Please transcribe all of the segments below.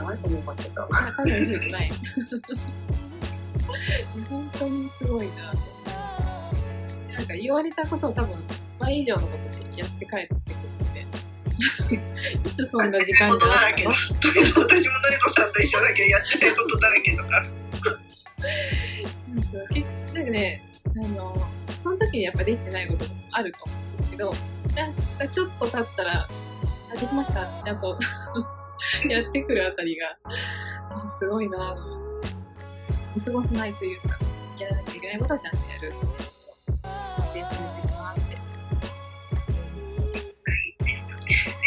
ゃないと思いますけど。い。本当にすごいな。なんか言われたことを多分、倍以上のことでやって帰ってくるんで。いつそんな時間があったの私ものりこさんと一緒だけどやってないことだらけだから。そうけなんかね、あの、その時にやっぱできてないこともあると思うんですけど、なんかちょっと経ったら、あ、できましたってちゃんと やってくるあたりが、あすごいなぁと思って。見過ごさないというか、やらなきゃいけないことはちゃんとやるっていうところ、徹底されてるなって。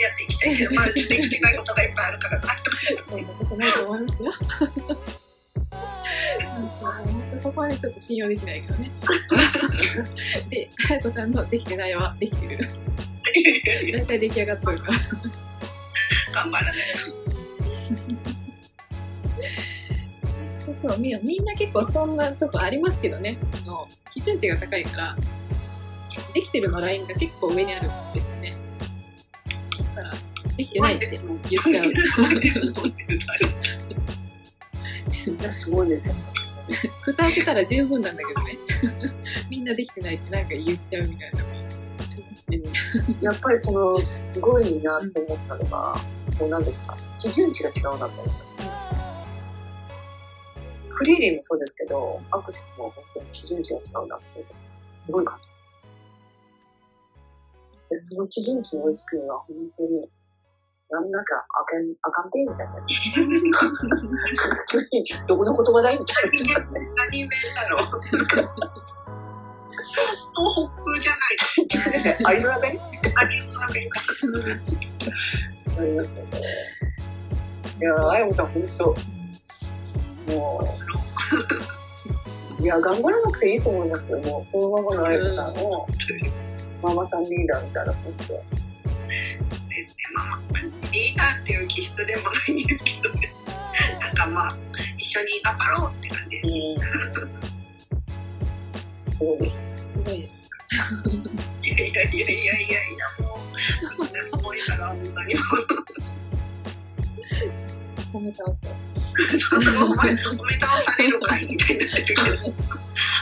やっていきたいけど、まあ、できてないことがいっぱいあるからな。そんなことないと思いますよ。うんそう本当そこはねちょっと信用できないけどね。で、かやこさんのできてないはできてる。大体出来上がっとるから。頑張らないそうそう、みみんな結構そんなとこありますけどね。あの基準値が高いから、できてるのラインが結構上にあるんですよね。だから、できてないって言っちゃう。すごいですよ。蓋開けたら十分なんだけどね。みんなできてないってなんか言っちゃうみたいなとこありますね。やっぱりその、すごいなと思ったのが、もう何ですか、基準値が違うなと思いました、私。フリーリーもそうですけど、アクセスも本当に基準値が違うなってすごい感じです。で、その基準値に追いつくには本当に、なんなんか、あかん、あかんべみたいな。急に、どこの言葉だいみたいな。ちょっとね何弁だろう。東北じゃない。アリゾナ弁アリゾナ弁か。ありますよね。いや、あやこさん、本当もう、いや、頑張らなくていいと思いますよ。もう、そのままのあやこさんを、ママさんリーダーみたいな感じで。リーダーっていう気質でもないんですけどね。なんかまあ、一緒に頑張ろうって感じ。すごいです。すごいです。いやいやいやいやいやいや、もう、みんなすごいから、本当に。褒め倒そう。そうそう、お前、おめ倒されるかいみたいになってるけど。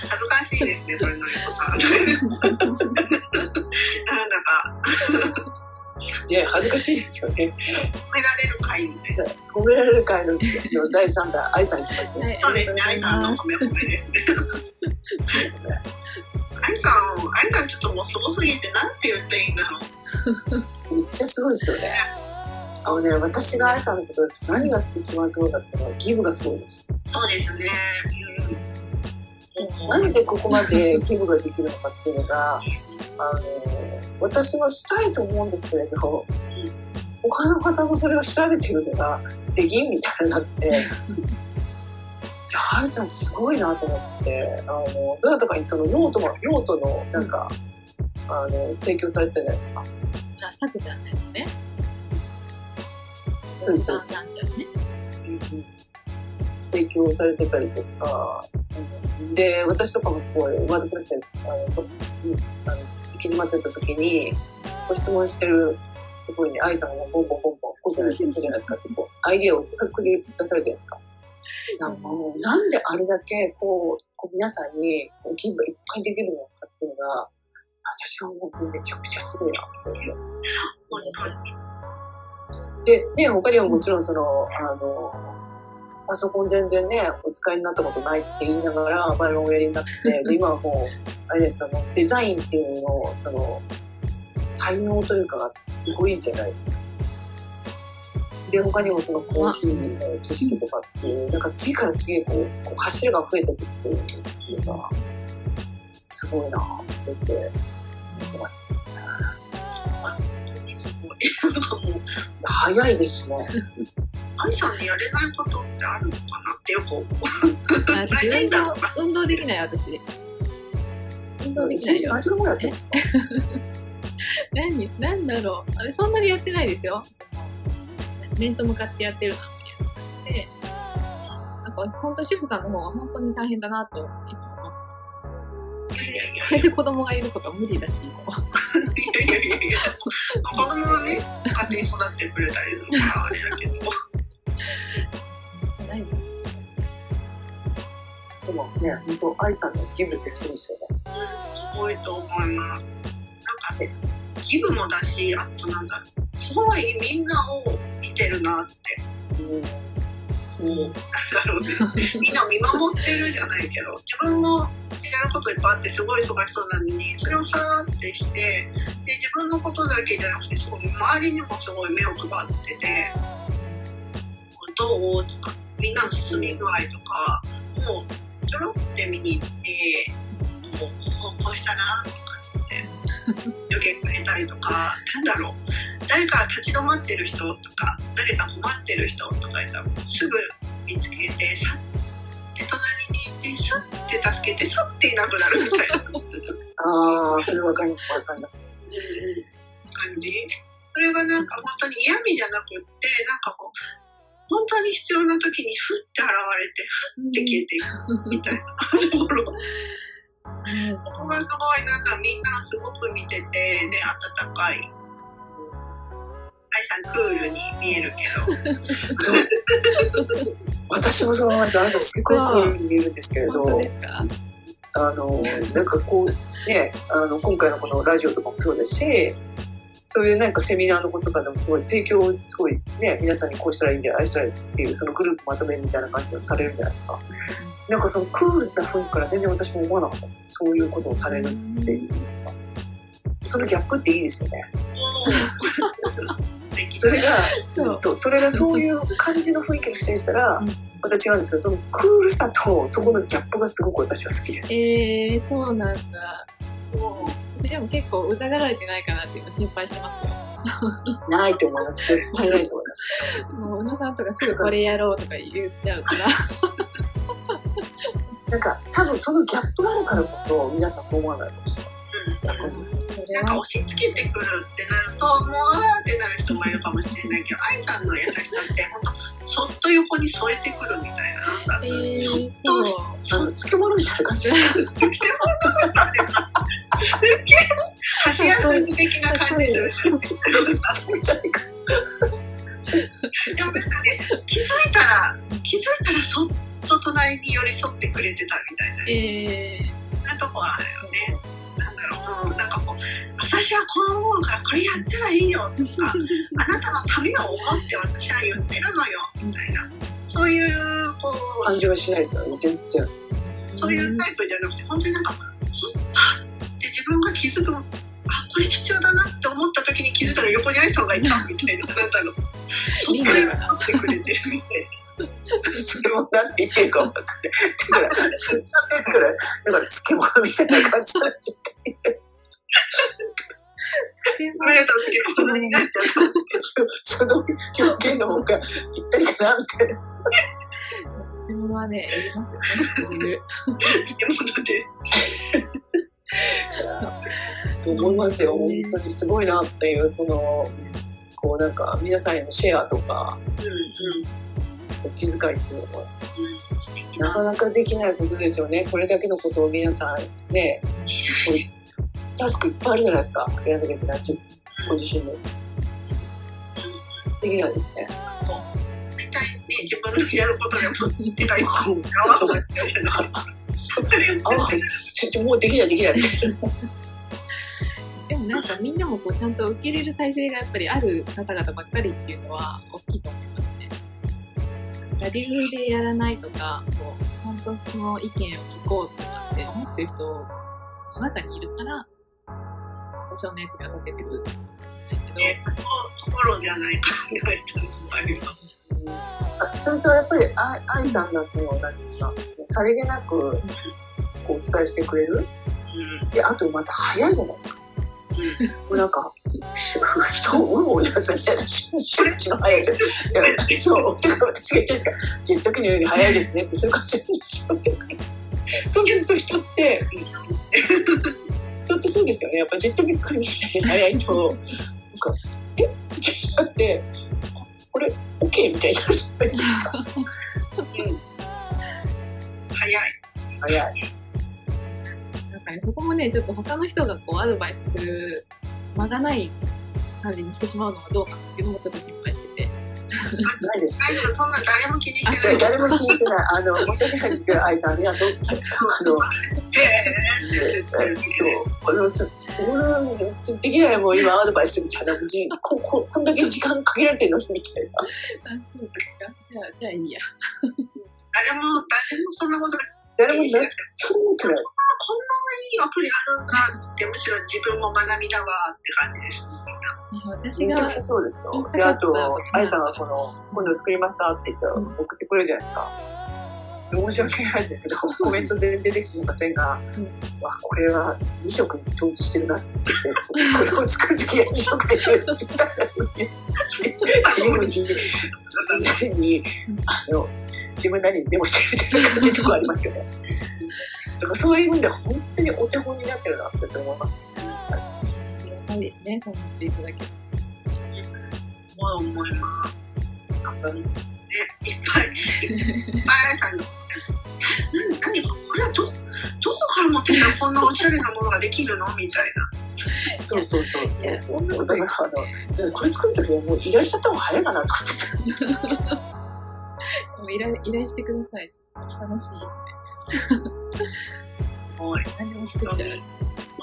恥ずかしいですね、それのりこさん。なんだか、で、恥ずかしいですよね。褒められるかいみたいな。褒められる会の第3弾、愛さんいきますね。はい、そうですね、愛さんの。褒め褒めですね。愛さん、愛さんちょっともうすごすぎて、なんて言ったらいいんだろう。めっちゃすごいですよね。あのね、私が愛さんのことです。何が一番すごいかっていうのは、ギブがすごいです。そうですね。なんでここまで ギブができるのかっていうのが、あの、私もしたいと思うんですけれど、他の方もそれを調べてるのができんみたいになって、いや、愛さんすごいなと思って、あの、どなたかにそのノートも、ノートのなんか、あの、提供されてたじゃないですか。あ、さくちゃんのやつね。そうそうですなんちゃんね。提供されてたりとか、で、私とかもすごい、ワードプレスで、あの、とあの行き詰まってた時に、ご質問してるところに愛さんがボンボンボンボン、こうじゃないですか、こうじゃないですかって、こう、アイディアをくり出されるじゃないですか。なんかもうなんであれだけ、こう、こう皆さんに、こう、ギブがいっぱいできるのかっていうのが、私はもうめちゃくちゃすごいな、って。本当に。で、で、他にはもちろんその、あの、パソコン全然ね、お使いになったことないって言いながら、バイオンをやりになって、で、今はもう、あれですか、デザインっていうのの、その、才能というかがすごいじゃないですか。で、他にもそのコーヒーの知識とかっていう、なんか次から次へこう、こう柱が増えていくっていうのが、すごいなぁって見てますんかもう、早いですね。愛さんにやれないことってあるのかなってよく思う。あ私運動、運動できない私。運動できないよ。何時間ぐらいやってますか？何、なんだろう。あれ、そんなにやってないですよ。面と向かってやってるなって。なんか、本当主婦さんの方が本当に大変だなといつもれで子供がいるとか無理だし、と。いやいやいや子供はね勝手に育ってくれたりするからあれだけどないでもね、本当愛さんのギブってすごいですよね。すごいと思います。なんかね、ギブもだし、あとなんだろう、すごいみんなを見てるなって、うん。こう、なんだろうね、みんなを見守ってるじゃないけど、自分もやることいっぱいあって、すごい忙しそうなのに、それをさーってして、で、自分のことだけじゃなくて、すごい周りにもすごい目を配ってて、どう？とか、みんなの進み具合とか、もう、ちょろって見に行って、もう、こうしたら？とかって、余計くれたりとか、なんだろう、誰か立ち止まってる人とか、誰か困ってる人とかいたら、すぐ見つけて、さ助けて、スッていなくなるみたいな ああ、それわかります、わかります。感じ。それがなんか本当に嫌味じゃなくって、なんかこう、本当に必要な時にふって現れて、ふって消えていくみたいなところ。ここがすごいなんかみんなすごく見てて、で、温かい。愛さんクールに見えるけど。私もそう思います。朝すごいクールに見えるんですけれど、あの、なんかこう、ね、あの、今回のこのラジオとかもそうだし、そういうなんかセミナーのこととかでもすごい提供をすごいね、皆さんにこうしたらいいんだよ、ああしたらいいっていう、そのグループまとめみたいな感じをされるじゃないですか。なんかそのクールな雰囲気から全然私も思わなかったです。そういうことをされるっていう。そのギャップっていいですよね。それが、そうそう、それがそういう感じの雰囲気の人にしたらうん、また違うんですけど、そのクールさとそこのギャップがすごく私は好きです。えー、そうなんだ私でも結構うざがられてないかなっていうの心配してますよないと思います。絶対ないと思います。もう宇野さんとかすぐこれやろうとか言っちゃうからなんか、多分そのギャップがあるからこそ、皆さんそう思わないかもしれないです。逆に。なんか押し付けてくるってなると、もうあーってなる人もいるかもしれないけど、愛さんの優しさって、本当そっと横に添えてくるみたいな、なんだえろう。ー、そうあの、漬物みたいな感じです。箸休み的な感じする。漬物じゃないか。でもなんかね、気づいたら、気づいたらそっと隣に寄り添ってくれてたみたいな、えー、そんなとこあるよね。なんだろう、うん、なんかこう、私はこのものからこれやったらいいよとか、あなたのためを思って私は言ってるのよ、みたいな。そういう、こう、感じはしないですよね、全然。そういうタイプじゃなくて、本当になんか、はっって自分が気づく、あ、これ必要だなって思った時に気づいたら横に愛さんがいたみたいな、なんだろう。そっと寄ってくれてるみたいそれも何て言ってるか分かんない。だから、だから、漬物みたいな感じなんですかって言ってな。ありがとうございます。になっちゃう。そその表現の方がぴったりかなみたいな。漬物はね、やりますよね。漬物で。と思いますよ。本当にすごいなっていう、その、こうなんか皆さんへのシェアとか、うんうん。お気遣いっていうのは、なかなかできないことですよね。これだけのことを皆さんね、タスクいっぱいあるじゃないですか。やらなきゃいけない。自ご自身で。できないですね。大体ね、自分のやることでも理解するあ、も うできないできない。でもなんかみんなもこうちゃんと受け入れる体制がやっぱりある方々ばっかりっていうのは大きいと思いますね。ラディグでやらないとか、こうちゃんとその意見を聞こうとかって思ってる人の中にいるから、多少の役には立ててるかもしれないけど、あります。あそれとやっぱりあ愛さんがその何ですか？さりげなくこうお伝えしてくれる？うん。であとまた早いじゃないですか。うん。もうなんかし人をうもうやさみたいなししっちの早いですいやそうだから私が言ったんですか？ジェット機のように早いですねってそういう感じなんですよそうすると人って 人ってそうですよね。やっぱジェット機みたいに早いとなんかえ？みたいになって。これ OK みたいになるじゃないですか。早い。早い。なんかね、そこもね、ちょっと他の人がこうアドバイスする間がない感じにしてしまうのはどうかっていうのもちょっと心配してて。ないです。大丈夫、そんな誰も気にしてない。で誰も気にしてない。あの、申し訳ないですけど、愛さんありがとう。あの、ええそう、あの、ちょっと、うん、ちょっとできないもう今アドバイスみたいな、じこここんだけ時間かけられてるのにみたいな。あ、そうですか。じゃあ、じゃあいいや。誰も、誰もそんなこと誰もね、そう思ってないです。こんないいアプリあるんだって、むしろ自分も学びだわって感じです。私がめちゃくちゃそうですよで、あとかったとか、愛さんがこの、今度作りましたって言ってうん送ってくれるじゃないですか。申し訳ないですけど、コメント全然できてませんが、うんわ、これは2色に統一してるなって言って、これを作るときは2色で統一したのに、っていうふうに、に、あの、自分なりにメモしてるみたいな感じのとこありますよね。だからそういう意味では本当にお手本になってるなって思います。ありがたいですね、そう思っていただけるもう思います。ね、いっぱい、いっぱいさんが、何、何、これはど、どこから持ってきたらこんなおしゃれなものができるの？みたいな。そうそうそうそうそうそう。だからあの、これ作るときはもう依頼しちゃった方が早いかなと思ってでも依頼依頼してください。ちょっと楽しい。もう、何でも作っちゃう。そ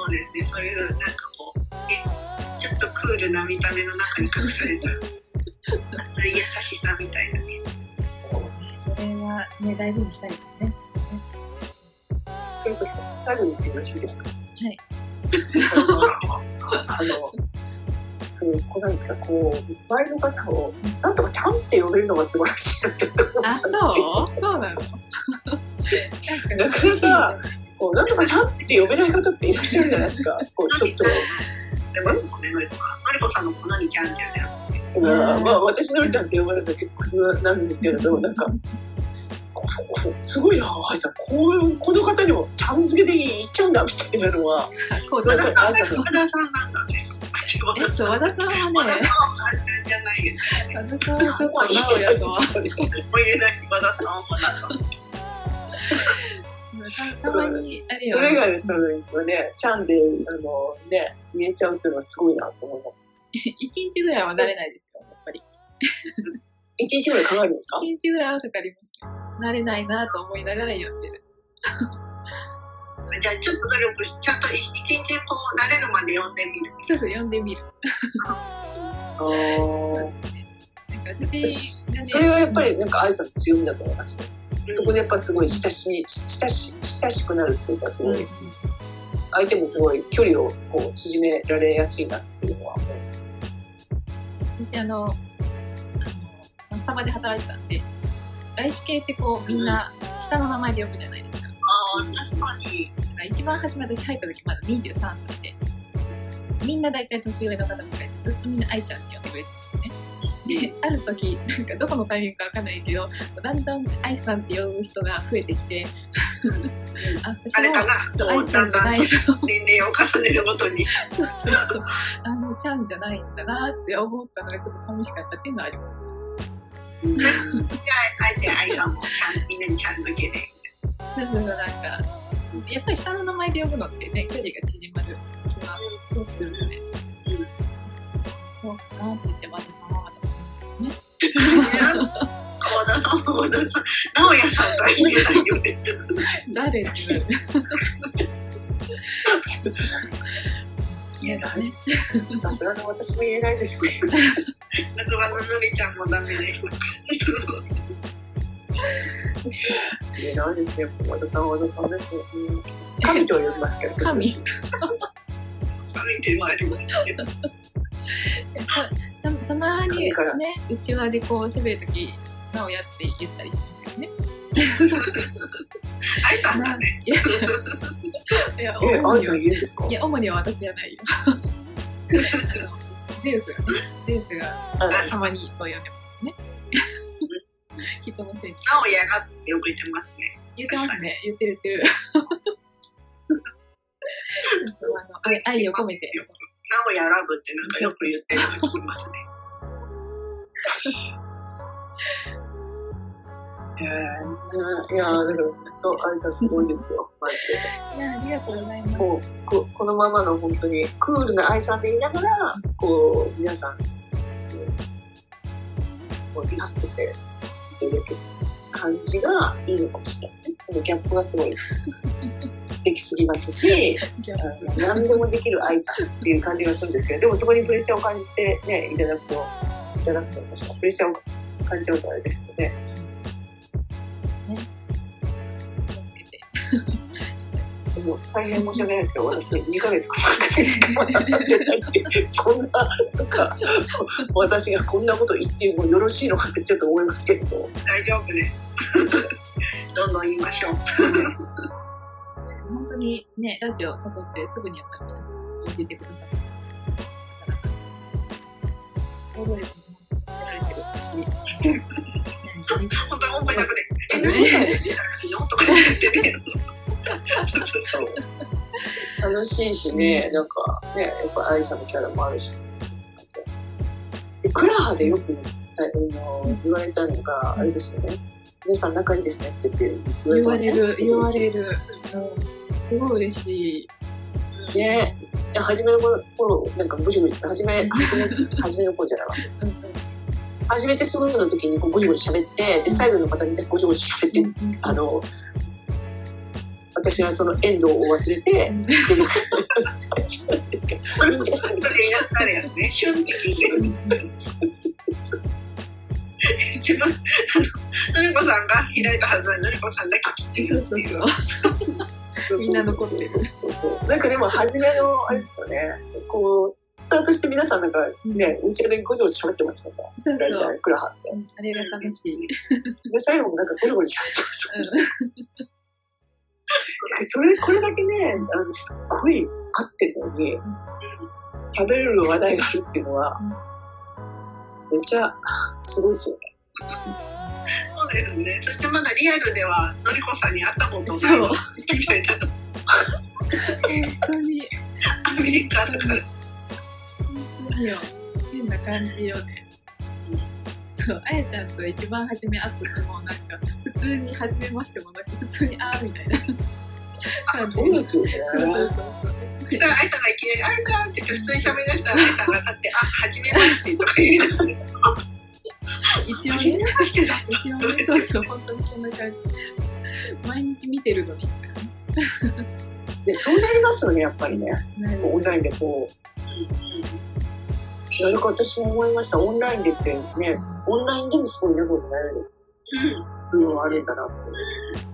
うですね、そういう、なんかこう、えちょっとクールな見た目の中に隠された、熱い優しさみたいなね。そうね、それはね、大事にしたいですね。それねそれとさ最後に言ってよろしいですか？はい。あの、そう、こうなんですか、こう、周りの方を、なんとかちゃんって呼べるのが素晴らしいなって思ったんあ、ですよ。そう？そうなの？なかなかこう、なんとかちゃんって呼べない方っていらっしゃるじゃないですか。こう、ちょっと、でも、ね、のりこのりこさんの子何ちゃんって言うんだよ。まあ、まあ、私のりちゃんって呼ばれるの結構なんですけれども、なんか、すごいな、はいさん、こういう、この方にもちゃん付けで言っちゃうんだみたいなのは、こうそうだから朝の福田さんなんだね。え、そう、和田さんはね和田さん、はじゃないよ。和田さんはちょっとなおやとは。そうねもう言えない和田さんは。たたまに、あれよそれ以外の人がね、ちゃんで、あの、ね、言えちゃうっていうのはすごいなと思います。一日ぐらいは慣れないですよ、やっぱり。一日ぐらいかかるんですか？一日ぐらいはかかりますね。慣れないなと思いながら読んでる。じゃあちょっと努力し、ちゃんと一一日こう慣れるまで読んでみる。そうそう、読んでみる。あそうーですね。なんか私それはやっぱりなんか愛さんの強みだと思いますよ。そこでやっぱすごい親しみ、親し親しくなるっていうか、すうんごい、相手もすごい距離をこう縮められやすいなっていうのは思います。私あの、あの、まあスタバで働いてたんで、外資系ってこう、みんな下の名前で呼ぶじゃないですか。ああ、確かに。か一番初め私入った時まだ23歳で、みんな大体年上の方ばっかりで、ずっとみんな愛ちゃんって呼んでくれてたんですよね。で、ある時、なんかどこのタイミングかわかんないけど、だんだん愛さんって呼ぶ人が増えてきて、あ、私もあれかな？そう、愛ちゃんじ年齢を重ねるごとに。そうそうそう。あの、ちゃんじゃないんだなって思ったのがちょっと寂しかったっていうのはあります。ね。じゃあ、あえて愛さんもちゃん、みんなにちゃん付けで。そうそうそう、なんか、やっぱり下の名前で呼ぶのってね、距離が縮まる気がすごくするので、うん。そうかなって和田さんも和田さん、直哉さんとは言えないよね。誰って言えないです。さすがの私も言えないですね。夏場ののりちゃんもダメでした。言えないですね。和田さんは和田さんですね。うん神と呼びますけど。神神ってもありますけど。たたたまにね、うちわでこう喋るとき、なおやって言ったりしますけどね。愛さんだね。いや、いや、さん言うんですか？いや、主には私じゃないよ。ゼウスがね、ゼウスがあたまにそう呼んでますよね。人のせいに。直哉がってよく言ってますね。言ってますね。言ってる言ってる。そうあの愛愛を込めて。そう直哉ラブってなんかよく言ってるの聞きますね。え ーいやー、だから、そう、あれすごいですよ、マジで。いや、ありがとうございます。もうこ、このままの本当にクールな愛さんでいながら、こう、皆さん、こう助けていただける感じがいいのかもしれないですね。そのギャップがすごい素敵すぎますし、何でもできる愛さんっていう感じがするんですけど、でもそこにプレッシャーを感じてね、いただくと、いただくと言いましょうプレッシャーを感じちゃうとあれですので、ね。気をつけて。でも大変申し訳ないですけど、私2ヶ月か3ヶ月しかなってないって、こんな、なんか、私がこんなこと言ってもよろしいのかってちょっと思いますけど、大丈夫ね。どんどん言いましょう。本当にね、ラジオ誘ってすぐにやっぱり皆さん聞いてくださる。方々行動力に本当に助けられてる。し、本当に思いなくて、え、楽何しいですよのとか言ってね。そうそうそう。楽しいしね、なんかね、やっぱ愛さんのキャラもある。し。で、クラハでよくさあの言われたのが、あれですよね。皆さん仲いいですねって言って言言われる、言われる。うん、すごい嬉しい。ね。いや初めの頃、なんかぐじぐじ、初め、初め、初めの頃じゃないわ。初めてすぐの時にこうごじごじ喋って、で、最後の方にごじごじ喋って、あの、私はそのエンドを忘れて、うん。出てくる感じなんですけど、自分、あの、のりこさんが開いたはずなのに、のりこさんだけ聞いてる。そうそうそう。みんな残ってるそうそう。なんかでも、初めの、あれですよね、こう、スタートして皆さんなんかね、うちでごじごじ喋ってますから、そうそう。大体、クラハって。うんあれが楽しい。で、最後もなんかごじごじ喋ってます。うんそれ、これだけね、あのすっごい合ってるのに、食べれる話題があるっていうのは、めっちゃ、すごいですよね。そうですね。そしてまだリアルでは、のりこさんに会ったことそ。ないう本みたいな。当に。アメリカだから。本当によ。変な感じよね。そう、あやちゃんと一番初め会った時も、なんか、普通に初めましてもなく、普通に、あーみたいなそうですよね。そうそうそうそう。そしたら、あいさんがいきなり、あいさんって普通に喋り出したら、あいさんが立って、あ、はじめましてとか言い出して、一応ね。一応ね、そうそう、本当にそんな感じ。毎日見てるのに、で、そうなりますよね、やっぱりね。オンラインでこう。いや、だから私も思いました。オンラインでってね、オンラインでもすごい仲良くなれるうん。部分はあるん。だなって。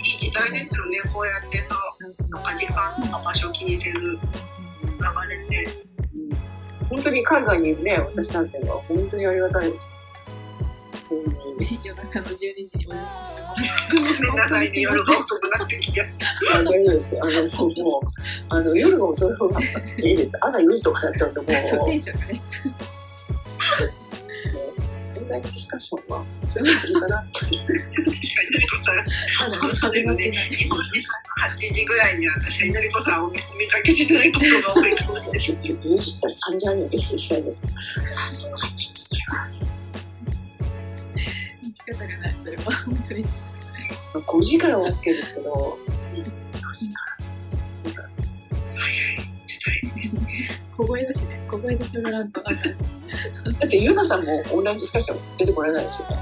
いい時代ですよね、こうやってさ、なんか時間とか場所を気にせず流れて。本当に海外にいるね、私なんていうのは本当にありがたいです。夜中の12時にお呼びしてもらごめんなさいね、夜が遅くなってきちゃって。あ大丈夫です。あの、もう、あの夜が遅い方がいいです。朝4時とかになっちゃうとも、う、テンションがね。オンラインディスカッションは、かなって。確かに、のりこさん、まだね、始まってない。日本時間の8時ぐらいには私はのりこさんをお見かけしないことが多いかもしれない。4時ったら3時半に起きないですか。さすがにちょっとそれは。仕方がない、それは。本当に。5時からは OK ですけど、4時から。小声だしね。小声で喋らんと。だって、ゆうなさんもオンラインディスカッション出てこられないですよね。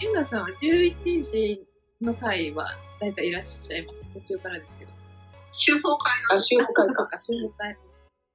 ゆなさんは11時の回はだいたいいらっしゃいます。途中からですけど。会のあ、会か。会。